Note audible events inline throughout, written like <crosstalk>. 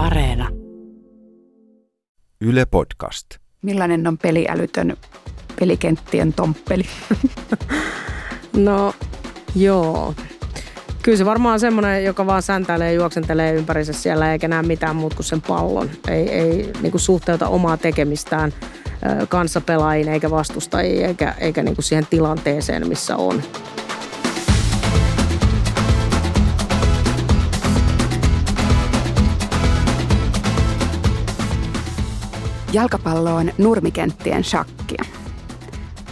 Areena. Yle Podcast. Millainen on peliälytön pelikenttien tomppeli? <laughs> No joo. Kyllä se varmaan on semmoinen, joka vaan säntäilee ja juoksentelee ympärissä siellä eikä näe mitään muuta kuin sen pallon. Ei, ei niin kuin suhteuta omaa tekemistään kanssapelaajiin eikä vastustajiin eikä, eikä niin kuin siihen tilanteeseen, missä on. Jalkapallo on nurmikenttien shakkia.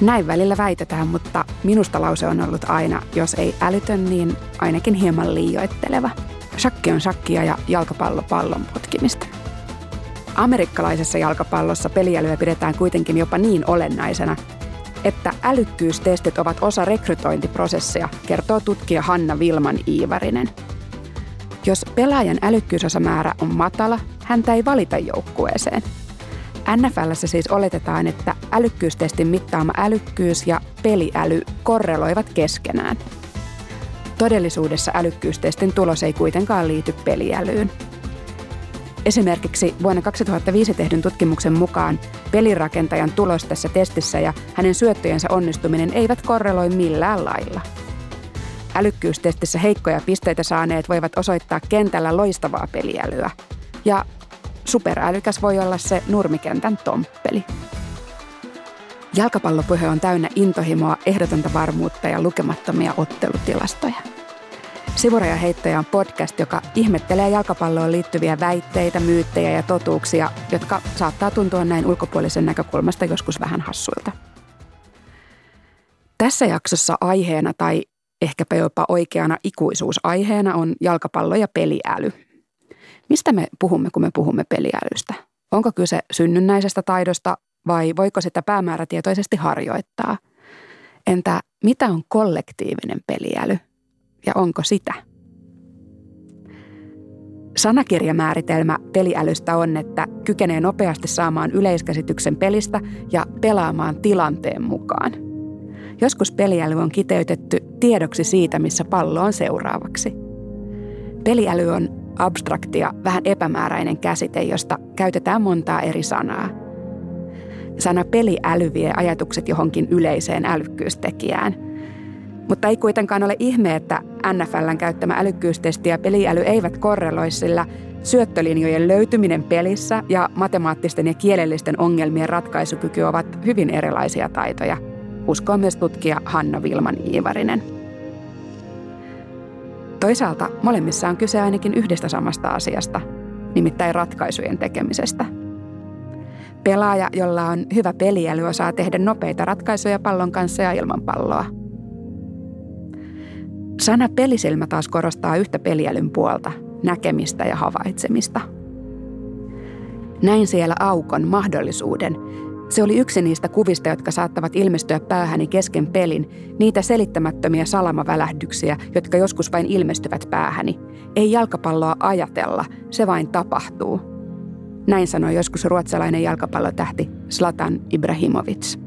Näin välillä väitetään, mutta minusta lause on ollut aina, jos ei älytön, niin ainakin hieman liioitteleva. Shakki on shakkia ja jalkapallo pallon potkimista. Amerikkalaisessa jalkapallossa peliälyä pidetään kuitenkin jopa niin olennaisena, että älykkyystestit ovat osa rekrytointiprosessia, kertoo tutkija Hanna Vilman Iivarinen. Jos pelaajan älykkyysosamäärä on matala, häntä ei valita joukkueeseen – NFLssä siis oletetaan, että älykkyystestin mittaama älykkyys ja peliäly korreloivat keskenään. Todellisuudessa älykkyystestin tulos ei kuitenkaan liity peliälyyn. Esimerkiksi vuonna 2005 tehdyn tutkimuksen mukaan pelirakentajan tulos tässä testissä ja hänen syöttöjensä onnistuminen eivät korreloi millään lailla. Älykkyystestissä heikkoja pisteitä saaneet voivat osoittaa kentällä loistavaa peliälyä. Ja Superälykäs voi olla se nurmikentän tomppeli. Jalkapallopuhe on täynnä intohimoa, ehdotonta varmuutta ja lukemattomia ottelutilastoja. Sivurajaheittoja on podcast, joka ihmettelee jalkapalloon liittyviä väitteitä, myyttejä ja totuuksia, jotka saattaa tuntua näin ulkopuolisen näkökulmasta joskus vähän hassuilta. Tässä jaksossa aiheena tai ehkäpä jopa oikeana ikuisuusaiheena on jalkapallo ja peliäly – Mistä me puhumme, kun me puhumme peliälystä? Onko kyse synnynnäisestä taidosta vai voiko sitä päämäärätietoisesti harjoittaa? Entä mitä on kollektiivinen peliäly ja onko sitä? Sanakirjamääritelmä peliälystä on, että kykenee nopeasti saamaan yleiskäsityksen pelistä ja pelaamaan tilanteen mukaan. Joskus peliäly on kiteytetty tiedoksi siitä, missä pallo on seuraavaksi. Peliäly on abstrakti ja vähän epämääräinen käsite, josta käytetään montaa eri sanaa. Sana peliäly vie ajatukset johonkin yleiseen älykkyystekijään. Mutta ei kuitenkaan ole ihme, että NFLn käyttämä älykkyystesti ja peliäly eivät korreloi, sillä syöttölinjojen löytyminen pelissä ja matemaattisten ja kielellisten ongelmien ratkaisukyky ovat hyvin erilaisia taitoja, uskoo myös tutkija Hanna Vilman Iivarinen. Toisaalta molemmissa on kyse ainakin yhdestä samasta asiasta, nimittäin ratkaisujen tekemisestä. Pelaaja, jolla on hyvä peliäly, osaa tehdä nopeita ratkaisuja pallon kanssa ja ilman palloa. Sana pelisilmä taas korostaa yhtä peliälyn puolta, näkemistä ja havaitsemista. Näin siellä aukon mahdollisuuden, se oli yksi niistä kuvista, jotka saattavat ilmestyä päähäni kesken pelin, niitä selittämättömiä salamavälähdyksiä, jotka joskus vain ilmestyvät päähäni. Ei jalkapalloa ajatella, se vain tapahtuu. Näin sanoi joskus ruotsalainen jalkapallotähti Zlatan Ibrahimovic.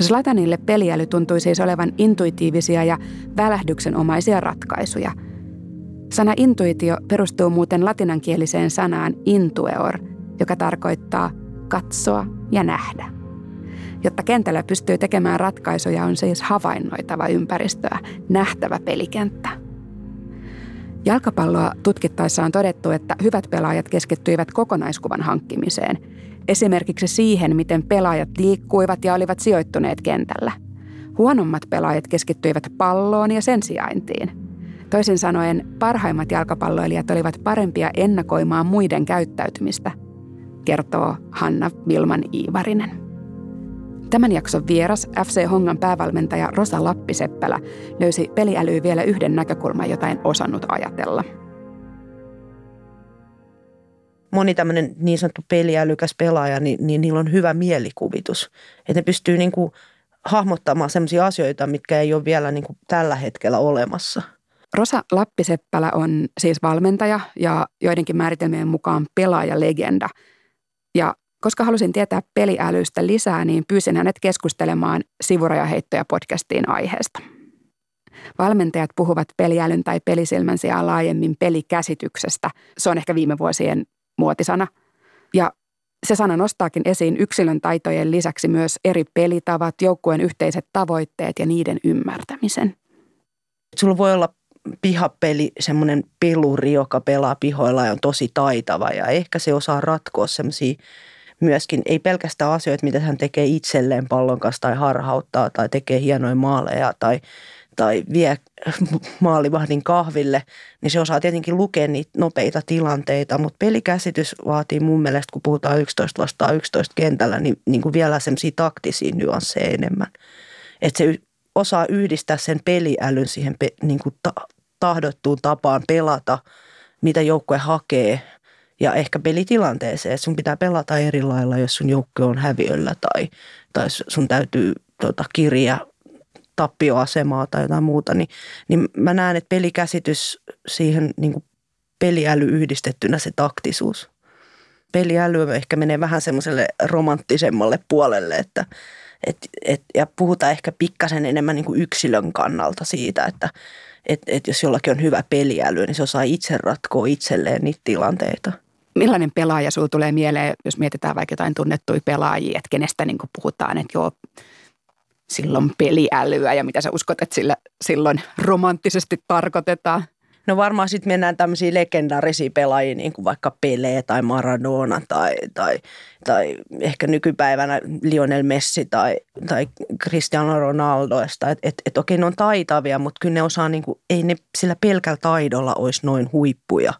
Zlatanille peliäly tuntui siis olevan intuitiivisia ja välähdyksenomaisia ratkaisuja. Sana intuitio perustuu muuten latinankieliseen sanaan intueor, joka tarkoittaa katsoa ja nähdä. Jotta kentällä pystyy tekemään ratkaisuja, on siis havainnoitava ympäristöä, nähtävä pelikenttä. Jalkapalloa tutkittaessa on todettu, että hyvät pelaajat keskittyivät kokonaiskuvan hankkimiseen, esimerkiksi siihen, miten pelaajat liikkuivat ja olivat sijoittuneet kentällä. Huonommat pelaajat keskittyivät palloon ja sen sijaintiin. Toisin sanoen, parhaimmat jalkapalloilijat olivat parempia ennakoimaan muiden käyttäytymistä – kertoo Hanna Vilman Iivarinen. Tämän jakson vieras FC Hongan päävalmentaja Rosa Lappiseppälä löysi peliälyyn vielä yhden näkökulman, jota en osannut ajatella. Moni tämmöinen niin sanottu peliälykäs pelaaja, niin, niin niillä on hyvä mielikuvitus. Että ne pystyy niin kuin hahmottamaan sellaisia asioita, mitkä ei ole vielä niin kuin tällä hetkellä olemassa. Rosa Lappiseppälä on siis valmentaja ja joidenkin määritelmien mukaan pelaajalegenda – ja koska halusin tietää peliälystä lisää, niin pyysin hänet keskustelemaan sivurajaheittoja podcastiin aiheesta. Valmentajat puhuvat peliälyn tai pelisilmän sijaan laajemmin pelikäsityksestä. Se on ehkä viime vuosien muotisana. Ja se sana nostaakin esiin yksilön taitojen lisäksi myös eri pelitavat, joukkueen yhteiset tavoitteet ja niiden ymmärtämisen. Sulla voi olla pihapeli, semmoinen peluri, joka pelaa pihoilla ja on tosi taitava ja ehkä se osaa ratkoa semmoisia myöskin, ei pelkästään asioita, mitä hän tekee itselleen pallon kanssa tai harhauttaa tai tekee hienoja maaleja tai, tai vie <laughs> maalivahdin kahville, niin se osaa tietenkin lukea niitä nopeita tilanteita, mutta pelikäsitys vaatii mun mielestä, kun puhutaan 11 vastaan 11 kentällä, niin, niin kuin vielä semmoisia taktisia nyansseja enemmän. Että se osaa yhdistää sen peliälyn siihen pe, niin kuin ta, tahdottuun tapaan pelata, mitä joukkue hakee ja ehkä pelitilanteeseen. Sun pitää pelata eri lailla, jos sun joukkue on häviöllä tai, tai sun täytyy tota, kirja tappioasemaa tai jotain muuta, niin, niin mä näen, että pelikäsitys siihen niin kuin peliäly yhdistettynä se taktisuus. Peliäly ehkä menee vähän semmoiselle romanttisemmalle puolelle, että et, et, ja puhutaan ehkä pikkasen enemmän niin kuin yksilön kannalta siitä, että et, et jos jollakin on hyvä peliäly, niin se osaa itse ratkoa itselleen niitä tilanteita. Millainen pelaaja sinulla tulee mieleen, jos mietitään vaikka jotain tunnettuja pelaajia, että kenestä niin puhutaan, että joo, silloin peliälyä ja mitä sä uskot, että sillä silloin romanttisesti tarkoitetaan? No varmaan sitten mennään tämmöisiä legendaarisia pelaajia, niin kuin vaikka Pele tai Maradona tai, tai, tai ehkä nykypäivänä Lionel Messi tai, tai Cristiano Ronaldo. Että et, et, et okei, ne on taitavia, mutta kyllä ne osaa, niin kuin, ei ne sillä pelkällä taidolla olisi noin huippuja.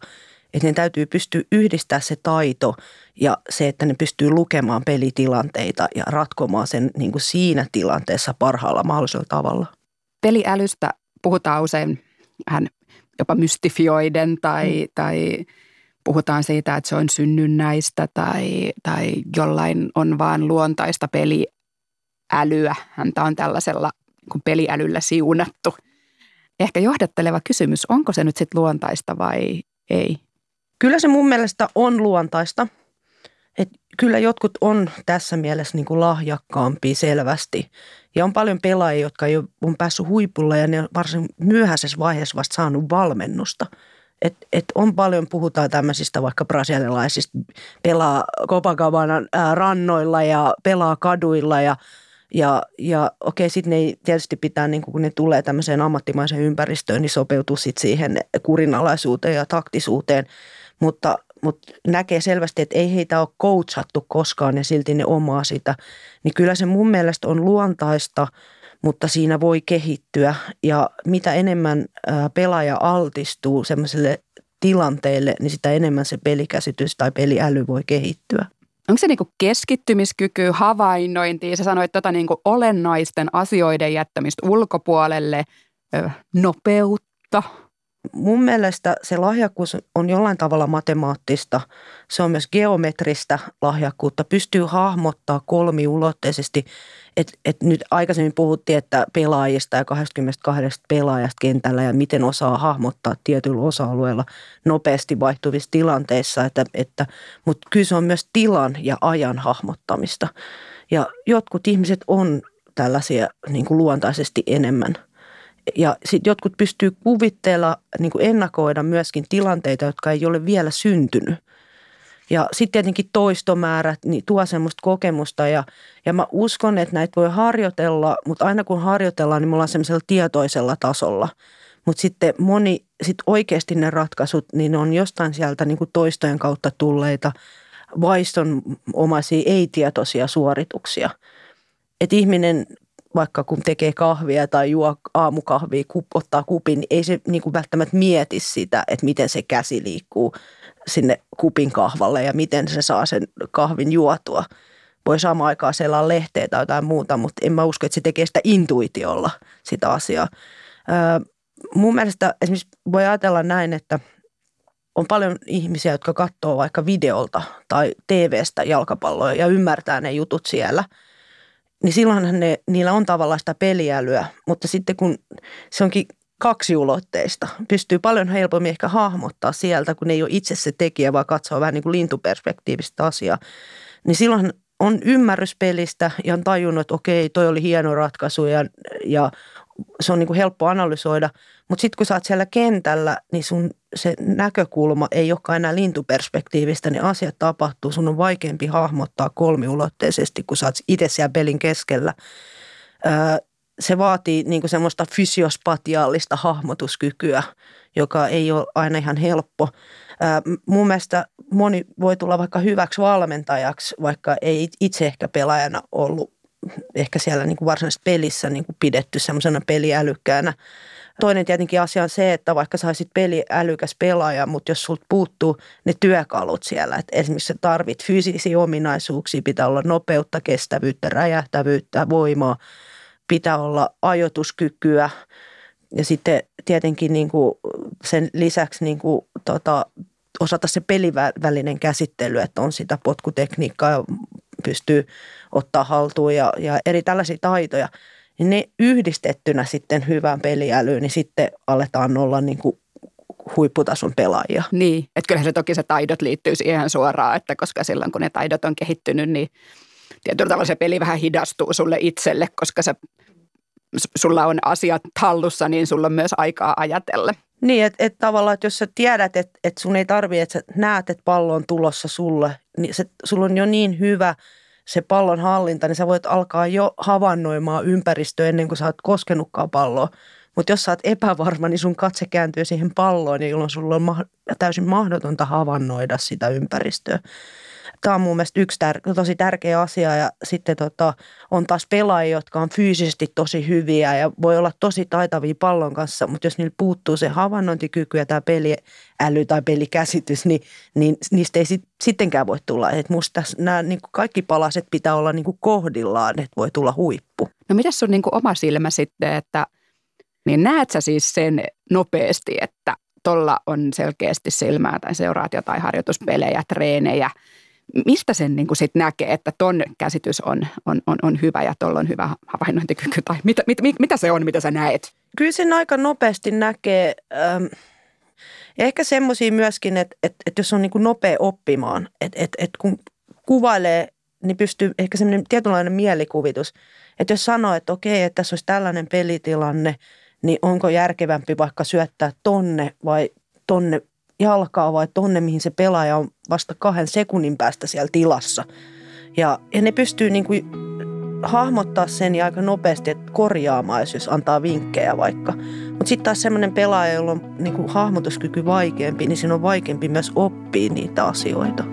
Että ne täytyy pystyä yhdistää se taito ja se, että ne pystyy lukemaan pelitilanteita ja ratkomaan sen niin kuin siinä tilanteessa parhaalla mahdollisella tavalla. Peliälystä puhutaan usein vähän jopa mystifioiden tai, mm. tai puhutaan siitä, että se on synnynnäistä tai, tai jollain on vaan luontaista peliälyä. Häntä on tällaisella niin peliälyllä siunattu. Ehkä johdatteleva kysymys, onko se nyt sitten luontaista vai ei? Kyllä se mun mielestä on luontaista. Et kyllä jotkut on tässä mielessä niin kuin lahjakkaampia selvästi. Ja on paljon pelaajia, jotka jo on päässyt huipulle ja ne on varsin myöhäisessä vaiheessa vasta saanut valmennusta. Et, et on paljon, puhutaan tämmöisistä vaikka brasilialaisista, pelaa Copacabana rannoilla ja pelaa kaduilla ja ja, ja okei, sitten ne ei tietysti pitää, niin kun ne tulee tämmöiseen ammattimaiseen ympäristöön, niin sopeutua sitten siihen kurinalaisuuteen ja taktisuuteen. Mutta mutta näkee selvästi, että ei heitä ole coachattu koskaan ja silti ne omaa sitä. Niin kyllä se mun mielestä on luontaista, mutta siinä voi kehittyä ja mitä enemmän pelaaja altistuu semmoiselle tilanteelle, niin sitä enemmän se pelikäsitys tai peliäly voi kehittyä. Onko se niinku keskittymiskyky, havainnointi, sä sanoit tota niinku olennaisten asioiden jättämistä ulkopuolelle, nopeutta – mun mielestä se lahjakkuus on jollain tavalla matemaattista. Se on myös geometristä lahjakkuutta. Pystyy hahmottaa kolmiulotteisesti. Et, et nyt aikaisemmin puhuttiin, että pelaajista ja 22 pelaajasta kentällä ja miten osaa hahmottaa tietyllä osa-alueella nopeasti vaihtuvissa tilanteissa. Että, että, mutta kyllä se on myös tilan ja ajan hahmottamista. Ja jotkut ihmiset on tällaisia niin kuin luontaisesti enemmän – ja sitten jotkut pystyy kuvitteella, niin kuin ennakoida myöskin tilanteita, jotka ei ole vielä syntynyt. Ja sitten tietenkin toistomäärät niin tuo semmoista kokemusta ja, ja mä uskon, että näitä voi harjoitella, mutta aina kun harjoitellaan, niin me ollaan semmoisella tietoisella tasolla. Mutta sitten moni, sit oikeasti ne ratkaisut, niin ne on jostain sieltä niin kuin toistojen kautta tulleita vaistonomaisia ei-tietoisia suorituksia. Että ihminen vaikka kun tekee kahvia tai juo aamukahvia, ottaa kupin, niin ei se niin kuin välttämättä mieti sitä, että miten se käsi liikkuu sinne kupin kahvalle ja miten se saa sen kahvin juotua. Voi samaan aikaan selaa lehteä tai jotain muuta, mutta en mä usko, että se tekee sitä intuitiolla sitä asiaa. Öö, mun mielestä esimerkiksi voi ajatella näin, että on paljon ihmisiä, jotka katsoo vaikka videolta tai TVstä jalkapalloa ja ymmärtää ne jutut siellä – niin silloinhan ne, niillä on tavallaan sitä peliälyä, mutta sitten kun se onkin kaksiulotteista, pystyy paljon helpommin ehkä hahmottaa sieltä, kun ei ole itse se tekijä, vaan katsoo vähän niin kuin lintuperspektiivistä asiaa, niin silloin on ymmärrys pelistä ja on tajunnut, että okei, toi oli hieno ratkaisu ja, ja se on niin kuin helppo analysoida. Mutta sitten kun sä oot siellä kentällä, niin sun se näkökulma ei olekaan enää lintuperspektiivistä, niin asiat tapahtuu. Sun on vaikeampi hahmottaa kolmiulotteisesti, kun sä oot itse siellä pelin keskellä. se vaatii niin semmoista fysiospatiaalista hahmotuskykyä, joka ei ole aina ihan helppo. mun mielestä moni voi tulla vaikka hyväksi valmentajaksi, vaikka ei itse ehkä pelaajana ollut ehkä siellä niin varsinaisessa pelissä niin pidetty semmoisena peliälykkäänä. Toinen tietenkin asia on se, että vaikka saisit peliälykäs pelaaja, mutta jos sulta puuttuu ne työkalut siellä, että esimerkiksi sä tarvit fyysisiä ominaisuuksia, pitää olla nopeutta, kestävyyttä, räjähtävyyttä, voimaa, pitää olla ajoituskykyä. Ja sitten tietenkin niin kuin sen lisäksi niin kuin tota, osata se pelivälinen käsittely, että on sitä potkutekniikkaa ja pystyy ottaa haltuun ja, ja eri tällaisia taitoja, niin ne yhdistettynä sitten hyvään peliälyyn, niin sitten aletaan olla niin kuin huipputason pelaajia. Niin, että kyllähän se toki se taidot liittyy siihen suoraan, että koska silloin kun ne taidot on kehittynyt, niin tietyllä tavalla se peli vähän hidastuu sulle itselle, koska se, sulla on asiat hallussa, niin sulla on myös aikaa ajatella. Niin, että et tavallaan, että jos sä tiedät, että et sun ei tarvitse, että sä näet, että pallo on tulossa sulle, niin se, sulla on jo niin hyvä se pallon hallinta, niin sä voit alkaa jo havainnoimaan ympäristöä ennen kuin sä oot koskenutkaan palloa. Mutta jos sä oot epävarma, niin sun katse kääntyy siihen palloon, jolloin sulla on täysin mahdotonta havainnoida sitä ympäristöä tämä on mun mielestä yksi tär- tosi tärkeä asia ja sitten tota, on taas pelaajia, jotka on fyysisesti tosi hyviä ja voi olla tosi taitavia pallon kanssa, mutta jos niillä puuttuu se havainnointikyky ja tämä peliäly tai pelikäsitys, niin, niin niistä ei sit, sittenkään voi tulla. Et musta nämä niin kaikki palaset pitää olla niin kohdillaan, että voi tulla huippu. No mitä sun niin oma silmä sitten, että niin näet sä siis sen nopeasti, että tuolla on selkeästi silmää tai seuraat jotain harjoituspelejä, treenejä – mistä sen niin kuin sit näkee, että ton käsitys on, on, on, on hyvä ja tuolla on hyvä havainnointikyky tai mitä, mit, mit, mitä se on, mitä sä näet? Kyllä sen aika nopeasti näkee. Ähm, ehkä semmoisia myöskin, että, että, että jos on niin kuin nopea oppimaan, että, että, että kun kuvailee, niin pystyy ehkä semmoinen tietynlainen mielikuvitus. Että jos sanoo, että okei, että tässä olisi tällainen pelitilanne, niin onko järkevämpi vaikka syöttää tonne vai tonne jalkaa vai tonne, mihin se pelaaja on vasta kahden sekunnin päästä siellä tilassa. Ja, ja ne pystyy niin kuin hahmottaa sen ja aika nopeasti että korjaamaan, jos antaa vinkkejä vaikka. Mutta sitten taas semmoinen pelaaja, jolla on niin kuin hahmotuskyky vaikeampi, niin siinä on vaikeampi myös oppia niitä asioita.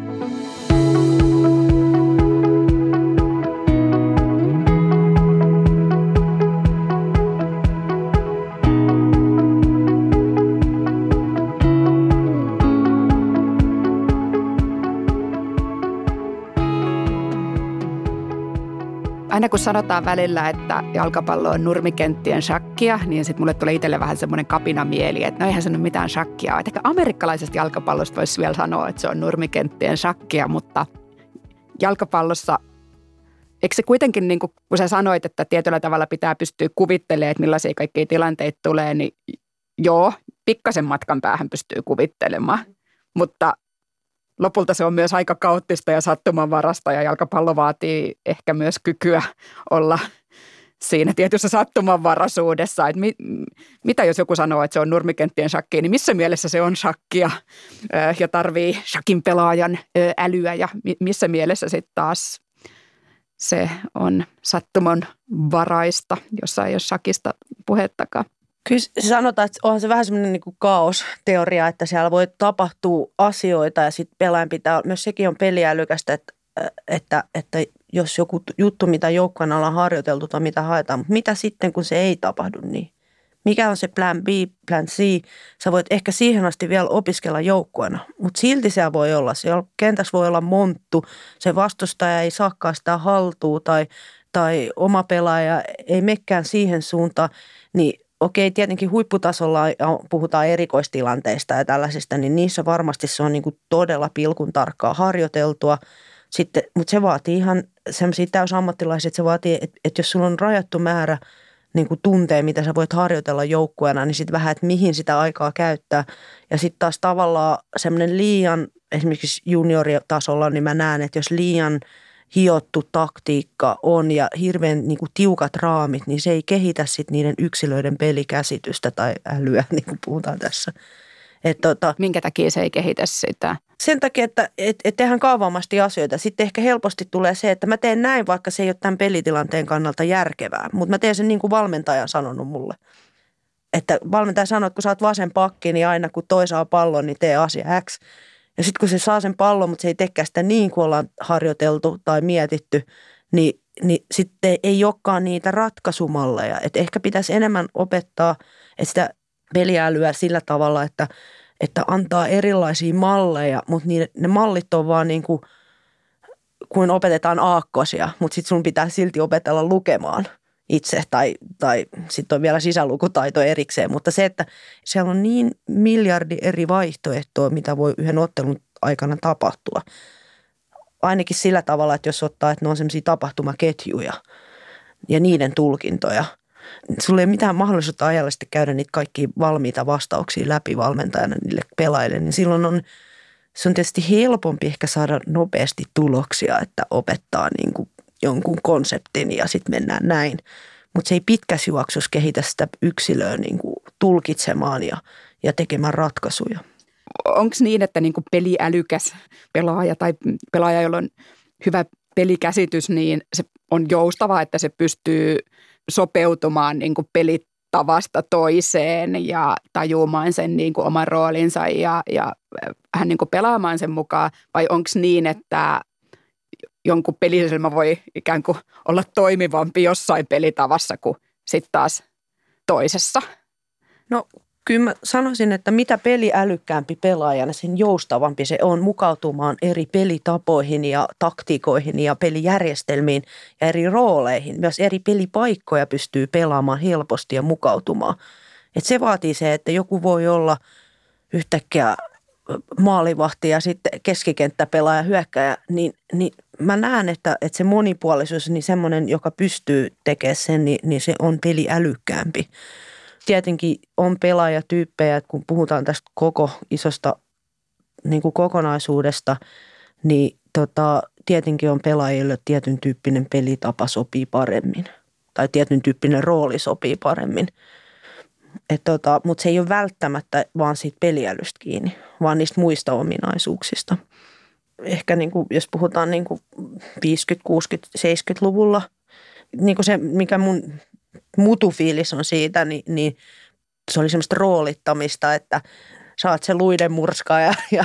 Aina kun sanotaan välillä, että jalkapallo on nurmikenttien shakkia, niin sitten mulle tulee itselle vähän semmoinen kapinamieli, että no eihän se nyt mitään shakkia. Ehkä amerikkalaisesta jalkapallosta voisi vielä sanoa, että se on nurmikenttien shakkia, mutta jalkapallossa Eikö se kuitenkin, niin kuin, kun sä sanoit, että tietyllä tavalla pitää pystyä kuvittelemaan, että millaisia kaikkia tilanteita tulee, niin joo, pikkasen matkan päähän pystyy kuvittelemaan. Mutta lopulta se on myös aika kaoottista ja sattumanvarasta ja jalkapallo vaatii ehkä myös kykyä olla siinä tietyssä sattumanvaraisuudessa. Että mi, mitä jos joku sanoo, että se on nurmikenttien shakki, niin missä mielessä se on shakkia ja tarvii shakin pelaajan älyä ja missä mielessä sitten taas se on sattumanvaraista, jossa ei ole shakista puhettakaan. Kyllä sanotaan, että onhan se vähän semmoinen niin kaosteoria, että siellä voi tapahtua asioita ja sitten pelaajan pitää, myös sekin on peliälykästä, että, että, että jos joku juttu, mitä joukkueen ollaan harjoiteltu tai mitä haetaan, mutta mitä sitten, kun se ei tapahdu niin? Mikä on se plan B, plan C? Sä voit ehkä siihen asti vielä opiskella joukkueena, mutta silti se voi olla. Siellä kentässä voi olla monttu, se vastustaja ei saakaan sitä haltuun tai, tai oma pelaaja ei mekään siihen suuntaan, niin okei, tietenkin huipputasolla puhutaan erikoistilanteista ja tällaisista, niin niissä varmasti se on niin kuin todella pilkun tarkkaa harjoiteltua. Sitten, mutta se vaatii ihan semmoisia täysammattilaisia, että se vaatii, että, että jos sulla on rajattu määrä niin kuin tuntee, mitä sä voit harjoitella joukkueena, niin sitten vähän, että mihin sitä aikaa käyttää. Ja sitten taas tavallaan semmoinen liian, esimerkiksi junioritasolla, niin mä näen, että jos liian hiottu taktiikka on ja hirveän niin kuin tiukat raamit, niin se ei kehitä sit niiden yksilöiden pelikäsitystä tai älyä, niin kuin puhutaan tässä. Et tota, Minkä takia se ei kehitä sitä? Sen takia, että et, et tehdään kaavaamasti asioita. Sitten ehkä helposti tulee se, että mä teen näin, vaikka se ei ole tämän pelitilanteen kannalta järkevää. Mutta mä teen sen niin kuin valmentaja on sanonut mulle. Että valmentaja sanoo, että kun sä oot vasen pakki, niin aina kun toi saa pallon, niin tee asia X. Ja sitten kun se saa sen pallon, mutta se ei tekään sitä niin kuin ollaan harjoiteltu tai mietitty, niin, niin sitten ei olekaan niitä ratkaisumalleja. Että ehkä pitäisi enemmän opettaa että sitä peliälyä sillä tavalla, että, että antaa erilaisia malleja, mutta niin, ne mallit on vaan niin kuin, kuin opetetaan aakkosia, mutta sitten sun pitää silti opetella lukemaan itse tai, tai sitten on vielä sisälukutaito erikseen. Mutta se, että siellä on niin miljardi eri vaihtoehtoa, mitä voi yhden ottelun aikana tapahtua. Ainakin sillä tavalla, että jos ottaa, että ne on sellaisia tapahtumaketjuja ja niiden tulkintoja – sulla ei ole mitään mahdollisuutta ajallisesti käydä niitä kaikki valmiita vastauksia läpi valmentajana niille pelaajille, niin silloin on, se on tietysti helpompi ehkä saada nopeasti tuloksia, että opettaa niin kuin jonkun konseptin ja sitten mennään näin. Mutta se ei pitkässä juoksussa kehitä sitä yksilöä niin kuin tulkitsemaan ja, ja tekemään ratkaisuja. Onko niin, että niin kuin peliälykäs pelaaja tai pelaaja, jolla on hyvä pelikäsitys, niin se on joustava, että se pystyy – sopeutumaan niin kuin pelitavasta toiseen ja tajumaan sen niin kuin oman roolinsa ja, ja vähän niin kuin pelaamaan sen mukaan? Vai onko niin, että jonkun pelisilmä voi ikään kuin olla toimivampi jossain pelitavassa kuin sitten taas toisessa? No kyllä mä sanoisin, että mitä peliälykkäämpi pelaajana, sen joustavampi se on mukautumaan eri pelitapoihin ja taktiikoihin ja pelijärjestelmiin ja eri rooleihin. Myös eri pelipaikkoja pystyy pelaamaan helposti ja mukautumaan. Et se vaatii se, että joku voi olla yhtäkkiä maalivahti ja sitten keskikenttäpelaaja, hyökkäjä, niin, niin mä näen, että, että se monipuolisuus, niin semmoinen, joka pystyy tekemään sen, niin, niin se on peli älykkäämpi tietenkin on pelaajatyyppejä, että kun puhutaan tästä koko isosta niin kuin kokonaisuudesta, niin tota, tietenkin on pelaajille tietyn tyyppinen pelitapa sopii paremmin tai tietyn tyyppinen rooli sopii paremmin. tota, Mutta se ei ole välttämättä vaan siitä peliälystä kiinni, vaan niistä muista ominaisuuksista. Ehkä niin kuin, jos puhutaan niin kuin 50, 60, 70-luvulla, niin kuin se, mikä mun mutufiilis on siitä, niin, niin se oli semmoista roolittamista, että saat se luiden murska ja, <laughs>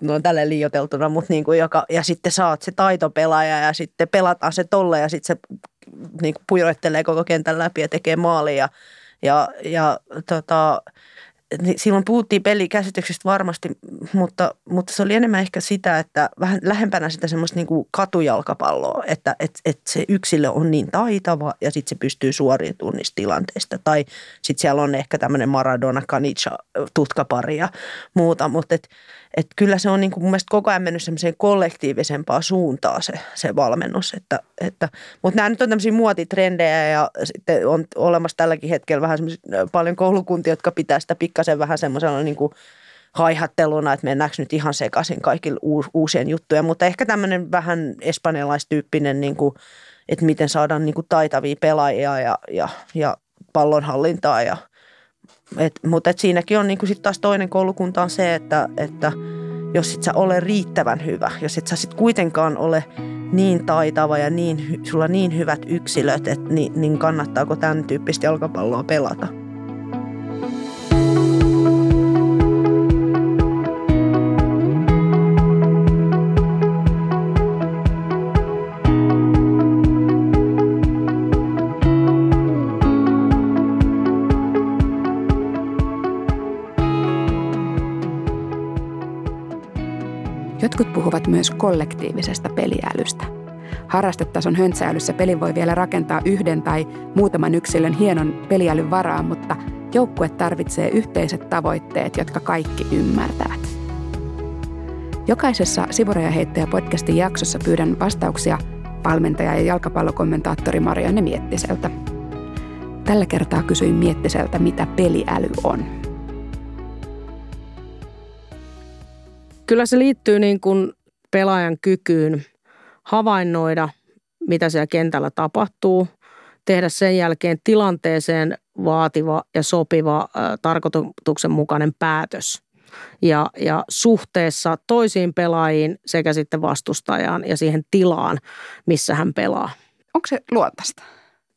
no tälle liioteltuna, mutta niin kuin joka, ja sitten saat se taitopelaaja ja sitten pelataan se tolle ja sitten se niin kuin pujoittelee koko kentän läpi ja tekee maalia ja, ja, ja tota, silloin puhuttiin pelikäsityksestä varmasti, mutta, mutta se oli enemmän ehkä sitä, että vähän lähempänä sitä semmoista niin kuin katujalkapalloa, että että että se yksilö on niin taitava ja sitten se pystyy suoriutumaan niistä tilanteista. Tai sitten siellä on ehkä tämmöinen Maradona, Kanitsa, tutkapari ja muuta, mutta että että kyllä se on niin kuin mun mielestä koko ajan mennyt semmoiseen kollektiivisempaan suuntaan se, se valmennus. Että, että, mutta nämä nyt on tämmöisiä muotitrendejä ja sitten on olemassa tälläkin hetkellä vähän paljon koulukuntia, jotka pitää sitä pikkasen vähän semmoisella niin kuin haihatteluna, että mennäänkö nyt ihan sekaisin kaikille uusien juttujen. Mutta ehkä tämmöinen vähän espanjalaistyyppinen, niin kuin, että miten saadaan niin kuin taitavia pelaajia ja, ja, ja pallonhallintaa ja – et, mutta et siinäkin on niinku sit taas toinen koulukunta on se, että, että jos et sä ole riittävän hyvä, jos et sä sit kuitenkaan ole niin taitava ja niin, sulla niin hyvät yksilöt, et, niin, niin kannattaako tämän tyyppistä jalkapalloa pelata – Jotkut puhuvat myös kollektiivisesta peliälystä. Harrastetason höntsäilyssä peli voi vielä rakentaa yhden tai muutaman yksilön hienon peliälyn varaan, mutta joukkue tarvitsee yhteiset tavoitteet, jotka kaikki ymmärtävät. Jokaisessa Sivuraja podcastin jaksossa pyydän vastauksia valmentaja ja jalkapallokommentaattori Marianne Miettiseltä. Tällä kertaa kysyin Miettiseltä, mitä peliäly on. Kyllä se liittyy niin kuin pelaajan kykyyn havainnoida, mitä siellä kentällä tapahtuu, tehdä sen jälkeen tilanteeseen vaativa ja sopiva tarkoituksenmukainen päätös. Ja, ja suhteessa toisiin pelaajiin sekä sitten vastustajaan ja siihen tilaan, missä hän pelaa. Onko se luontaista?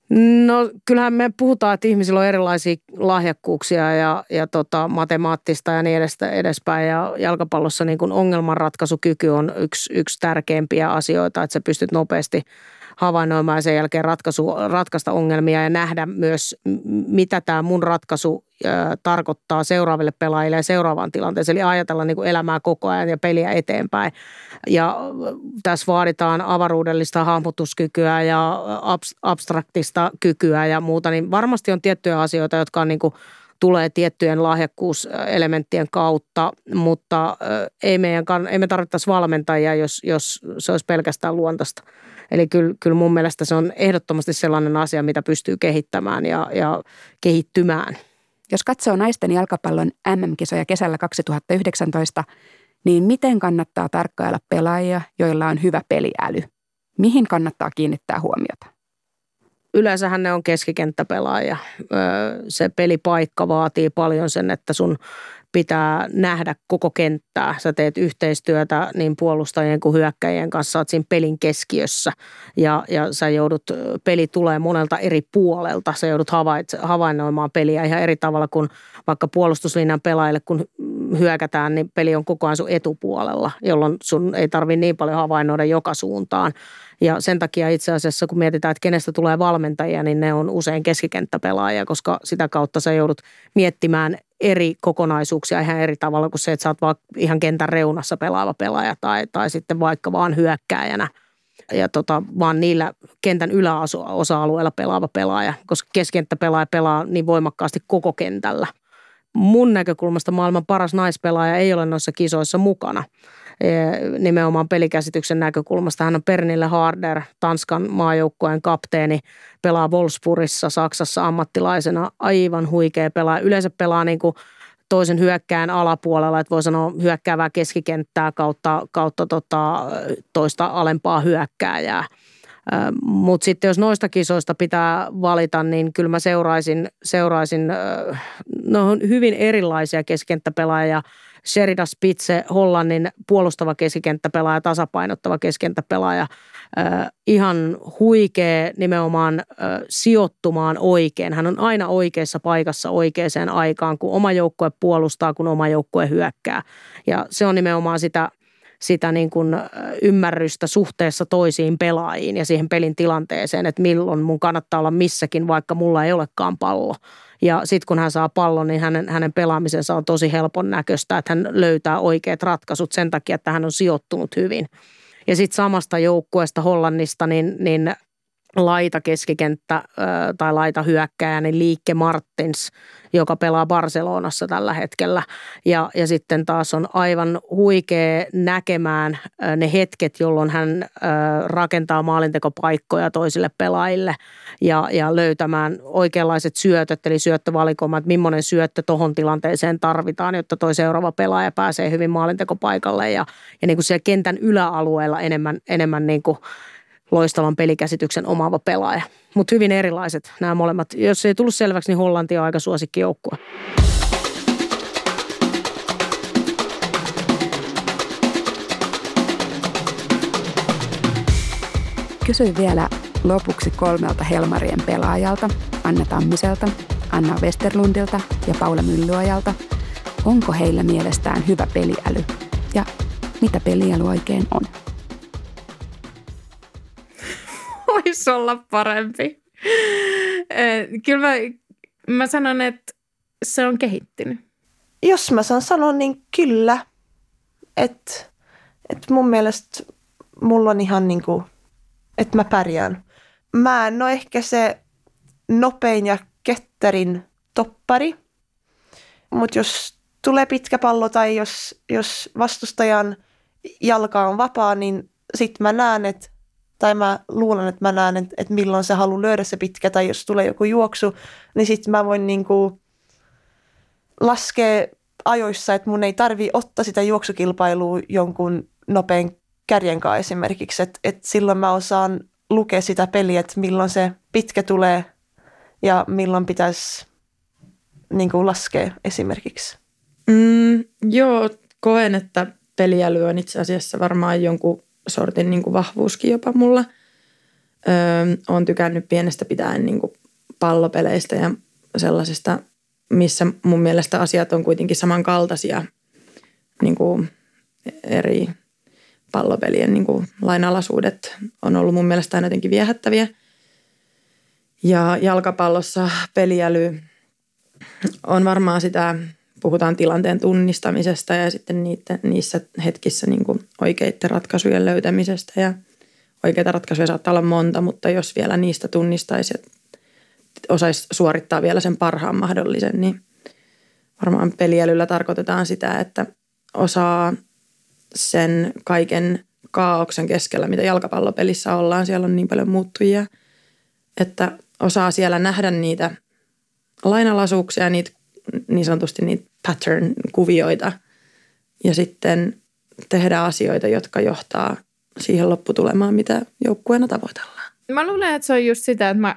No kyllähän me puhutaan, että ihmisillä on erilaisia lahjakkuuksia ja, ja tota, matemaattista ja niin edestä, edespäin. Ja jalkapallossa niin kuin ongelmanratkaisukyky on yksi, yksi tärkeimpiä asioita, että sä pystyt nopeasti havainnoimaan ja sen jälkeen ratkaisu, ratkaista ongelmia ja nähdä myös, mitä tämä mun ratkaisu tarkoittaa seuraaville pelaajille ja seuraavaan tilanteeseen. Eli ajatella niin kuin elämää koko ajan ja peliä eteenpäin. Ja tässä vaaditaan avaruudellista hahmotuskykyä ja abstraktista kykyä ja muuta, niin varmasti on tiettyjä asioita, jotka on niin kuin tulee tiettyjen lahjakkuuselementtien kautta, mutta ei, meidän, ei me tarvittaisi valmentajia, jos, jos se olisi pelkästään luontaista. Eli kyllä, kyllä mun mielestä se on ehdottomasti sellainen asia, mitä pystyy kehittämään ja, ja kehittymään. Jos katsoo naisten jalkapallon MM-kisoja kesällä 2019, niin miten kannattaa tarkkailla pelaajia, joilla on hyvä peliäly? Mihin kannattaa kiinnittää huomiota? Yleensähän ne on keskikenttäpelaajia. Se pelipaikka vaatii paljon sen, että sun pitää nähdä koko kenttää. Sä teet yhteistyötä niin puolustajien kuin hyökkäjien kanssa, oot siinä pelin keskiössä ja, ja sä joudut, peli tulee monelta eri puolelta. Sä joudut havainnoimaan peliä ihan eri tavalla kuin vaikka puolustuslinjan pelaajille, kun hyökätään, niin peli on koko ajan sun etupuolella, jolloin sun ei tarvi niin paljon havainnoida joka suuntaan. Ja sen takia itse asiassa, kun mietitään, että kenestä tulee valmentajia, niin ne on usein keskikenttäpelaajia, koska sitä kautta sä joudut miettimään eri kokonaisuuksia ihan eri tavalla kuin se, että sä oot vaan ihan kentän reunassa pelaava pelaaja tai, tai sitten vaikka vaan hyökkääjänä ja tota, vaan niillä kentän yläosa-alueella pelaava pelaaja, koska keskenttäpelaaja pelaa niin voimakkaasti koko kentällä. Mun näkökulmasta maailman paras naispelaaja ei ole noissa kisoissa mukana – nimenomaan pelikäsityksen näkökulmasta. Hän on Pernille Harder, Tanskan maajoukkueen kapteeni, pelaa Wolfsburgissa Saksassa ammattilaisena, aivan huikea pelaaja. Yleensä pelaa niin kuin toisen hyökkään alapuolella, että voi sanoa hyökkäävää keskikenttää kautta, kautta tota, toista alempaa hyökkääjää. Mutta sitten jos noista kisoista pitää valita, niin kyllä mä seuraisin, seuraisin no on hyvin erilaisia keskenttäpelaajia – Sherida Spitze, Hollannin puolustava keskikenttäpelaaja, tasapainottava keskenttäpelaaja. Ihan huikea nimenomaan sijoittumaan oikein. Hän on aina oikeassa paikassa oikeaan aikaan, kun oma joukkue puolustaa, kun oma joukkue hyökkää. Ja se on nimenomaan sitä sitä niin kuin ymmärrystä suhteessa toisiin pelaajiin ja siihen pelin tilanteeseen, että milloin mun kannattaa olla missäkin, vaikka mulla ei olekaan pallo. Ja sitten kun hän saa pallon, niin hänen, hänen pelaamisensa on tosi helpon näköistä, että hän löytää oikeat ratkaisut sen takia, että hän on sijoittunut hyvin. Ja sitten samasta joukkueesta Hollannista, niin, niin laita keskikenttä tai laita hyökkääjä, niin Liikke Martins, joka pelaa Barcelonassa tällä hetkellä. Ja, ja sitten taas on aivan huikea näkemään ne hetket, jolloin hän rakentaa maalintekopaikkoja toisille pelaajille ja, ja löytämään oikeanlaiset syötöt, eli syöttövalikoimat, millainen syöttö tuohon tilanteeseen tarvitaan, jotta toi seuraava pelaaja pääsee hyvin maalintekopaikalle ja, ja niin kuin siellä kentän yläalueella enemmän, enemmän niin kuin loistavan pelikäsityksen omaava pelaaja. Mutta hyvin erilaiset nämä molemmat. Jos ei tullut selväksi, niin Hollanti on aika suosikki joukkue. Kysyin vielä lopuksi kolmelta Helmarien pelaajalta, Anna Tammiselta, Anna Westerlundilta ja Paula Myllyajalta, onko heillä mielestään hyvä peliäly ja mitä peliäly oikein on. Voisi olla parempi. Kyllä mä, mä sanon, että se on kehittynyt. Jos mä saan sanoa, niin kyllä. Että et mun mielestä mulla on ihan niin kuin, että mä pärjään. Mä en ole ehkä se nopein ja ketterin toppari, mutta jos tulee pitkä pallo tai jos, jos vastustajan jalka on vapaa, niin sitten mä näen, että tai mä luulen, että mä näen, että, että milloin se haluaa löydä se pitkä, tai jos tulee joku juoksu, niin sitten mä voin niin kuin laskea ajoissa, että mun ei tarvi ottaa sitä juoksukilpailua jonkun nopean kärjen kanssa esimerkiksi, että, että silloin mä osaan lukea sitä peliä, että milloin se pitkä tulee ja milloin pitäisi niin kuin laskea esimerkiksi. Mm, joo, koen, että peliäly on itse asiassa varmaan jonkun sortin niin kuin vahvuuskin jopa mulla. Öö, olen tykännyt pienestä pitäen niin kuin pallopeleistä ja sellaisesta, missä mun mielestä asiat on kuitenkin samankaltaisia niin kuin eri pallopelien niin kuin lainalaisuudet on ollut mun mielestä aina jotenkin viehättäviä. Ja jalkapallossa peliäly on varmaan sitä, puhutaan tilanteen tunnistamisesta ja sitten niitä, niissä hetkissä niin kuin oikeiden ratkaisujen löytämisestä. Ja oikeita ratkaisuja saattaa olla monta, mutta jos vielä niistä tunnistaisi ja osaisi suorittaa vielä sen parhaan mahdollisen, niin varmaan peliälyllä tarkoitetaan sitä, että osaa sen kaiken kaauksen keskellä, mitä jalkapallopelissä ollaan. Siellä on niin paljon muuttujia, että osaa siellä nähdä niitä lainalaisuuksia, niitä niin sanotusti niitä pattern-kuvioita ja sitten tehdä asioita, jotka johtaa siihen lopputulemaan, mitä joukkueena tavoitellaan. Mä luulen, että se on just sitä, että mä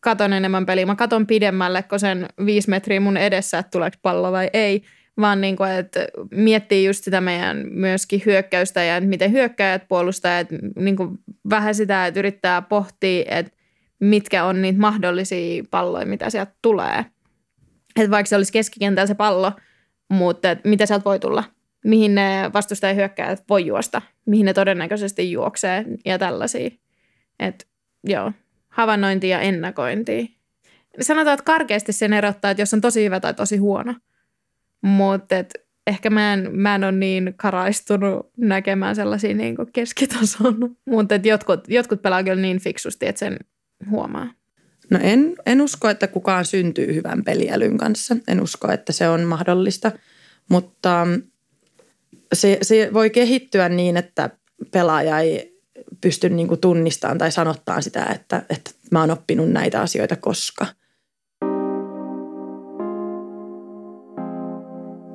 katon enemmän peliä. Mä katon pidemmälle kuin sen viisi metriä mun edessä, että tuleeko pallo vai ei – vaan niin kuin, että miettii just sitä meidän myöskin hyökkäystä ja että miten hyökkäjät puolustajat, niin kuin vähän sitä, että yrittää pohtia, että mitkä on niitä mahdollisia palloja, mitä sieltä tulee. Että vaikka se olisi keskikentällä se pallo, mutta mitä sieltä voi tulla, mihin ne vastustajan hyökkäjät voi juosta, mihin ne todennäköisesti juoksee ja tällaisia. Että joo, havainnointi ja ennakointi. Sanotaan, että karkeasti sen erottaa, että jos on tosi hyvä tai tosi huono – mutta ehkä mä en, mä en ole niin karaistunut näkemään sellaisia niin keskitason. Mutta jotkut, jotkut pelaa kyllä niin fiksusti, että sen huomaa. No en, en usko, että kukaan syntyy hyvän peliälyn kanssa. En usko, että se on mahdollista. Mutta se, se voi kehittyä niin, että pelaaja ei pysty niin kuin tunnistamaan tai sanottaa sitä, että, että mä oon oppinut näitä asioita koska –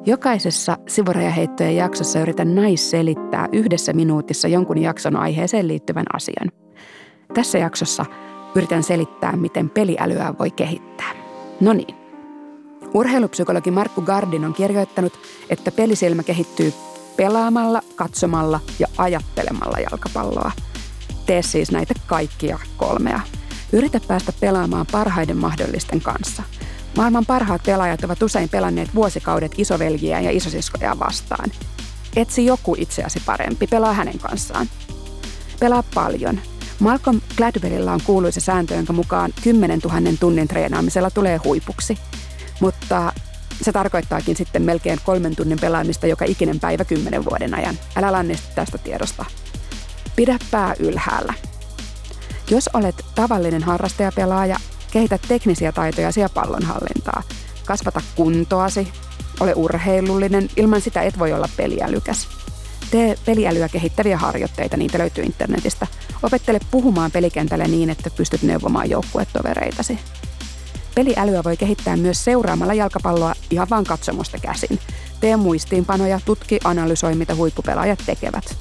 Jokaisessa sivurajaheittojen jaksossa yritän naisselittää yhdessä minuutissa jonkun jakson aiheeseen liittyvän asian. Tässä jaksossa yritän selittää, miten peliälyä voi kehittää. No niin. Urheilupsykologi Markku Gardin on kirjoittanut, että pelisilmä kehittyy pelaamalla, katsomalla ja ajattelemalla jalkapalloa. Tee siis näitä kaikkia kolmea. Yritä päästä pelaamaan parhaiden mahdollisten kanssa – Maailman parhaat pelaajat ovat usein pelanneet vuosikaudet isoveljiä ja isosiskoja vastaan. Etsi joku itseäsi parempi, pelaa hänen kanssaan. Pelaa paljon. Malcolm Gladwellilla on kuuluisa sääntö, jonka mukaan 10 000 tunnin treenaamisella tulee huipuksi. Mutta se tarkoittaakin sitten melkein kolmen tunnin pelaamista joka ikinen päivä kymmenen vuoden ajan. Älä lannistu tästä tiedosta. Pidä pää ylhäällä. Jos olet tavallinen harrastajapelaaja, Kehitä teknisiä taitoja ja pallonhallintaa. Kasvata kuntoasi. Ole urheilullinen. Ilman sitä et voi olla peliälykäs. Tee peliälyä kehittäviä harjoitteita, niitä löytyy internetistä. Opettele puhumaan pelikentälle niin, että pystyt neuvomaan joukkuetovereitasi. Peliälyä voi kehittää myös seuraamalla jalkapalloa ihan vain katsomusta käsin. Tee muistiinpanoja, tutki, analysoi, mitä huippupelaajat tekevät.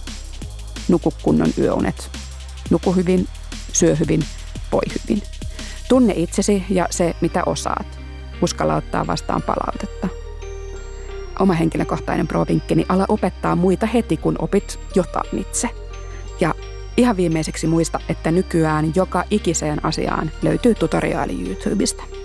Nuku kunnon yöunet. Nuku hyvin, syö hyvin, voi hyvin. Tunne itsesi ja se, mitä osaat. Uskalla ottaa vastaan palautetta. Oma henkilökohtainen provinkkini ala opettaa muita heti, kun opit jotain itse. Ja ihan viimeiseksi muista, että nykyään joka ikiseen asiaan löytyy tutoriaali YouTubesta.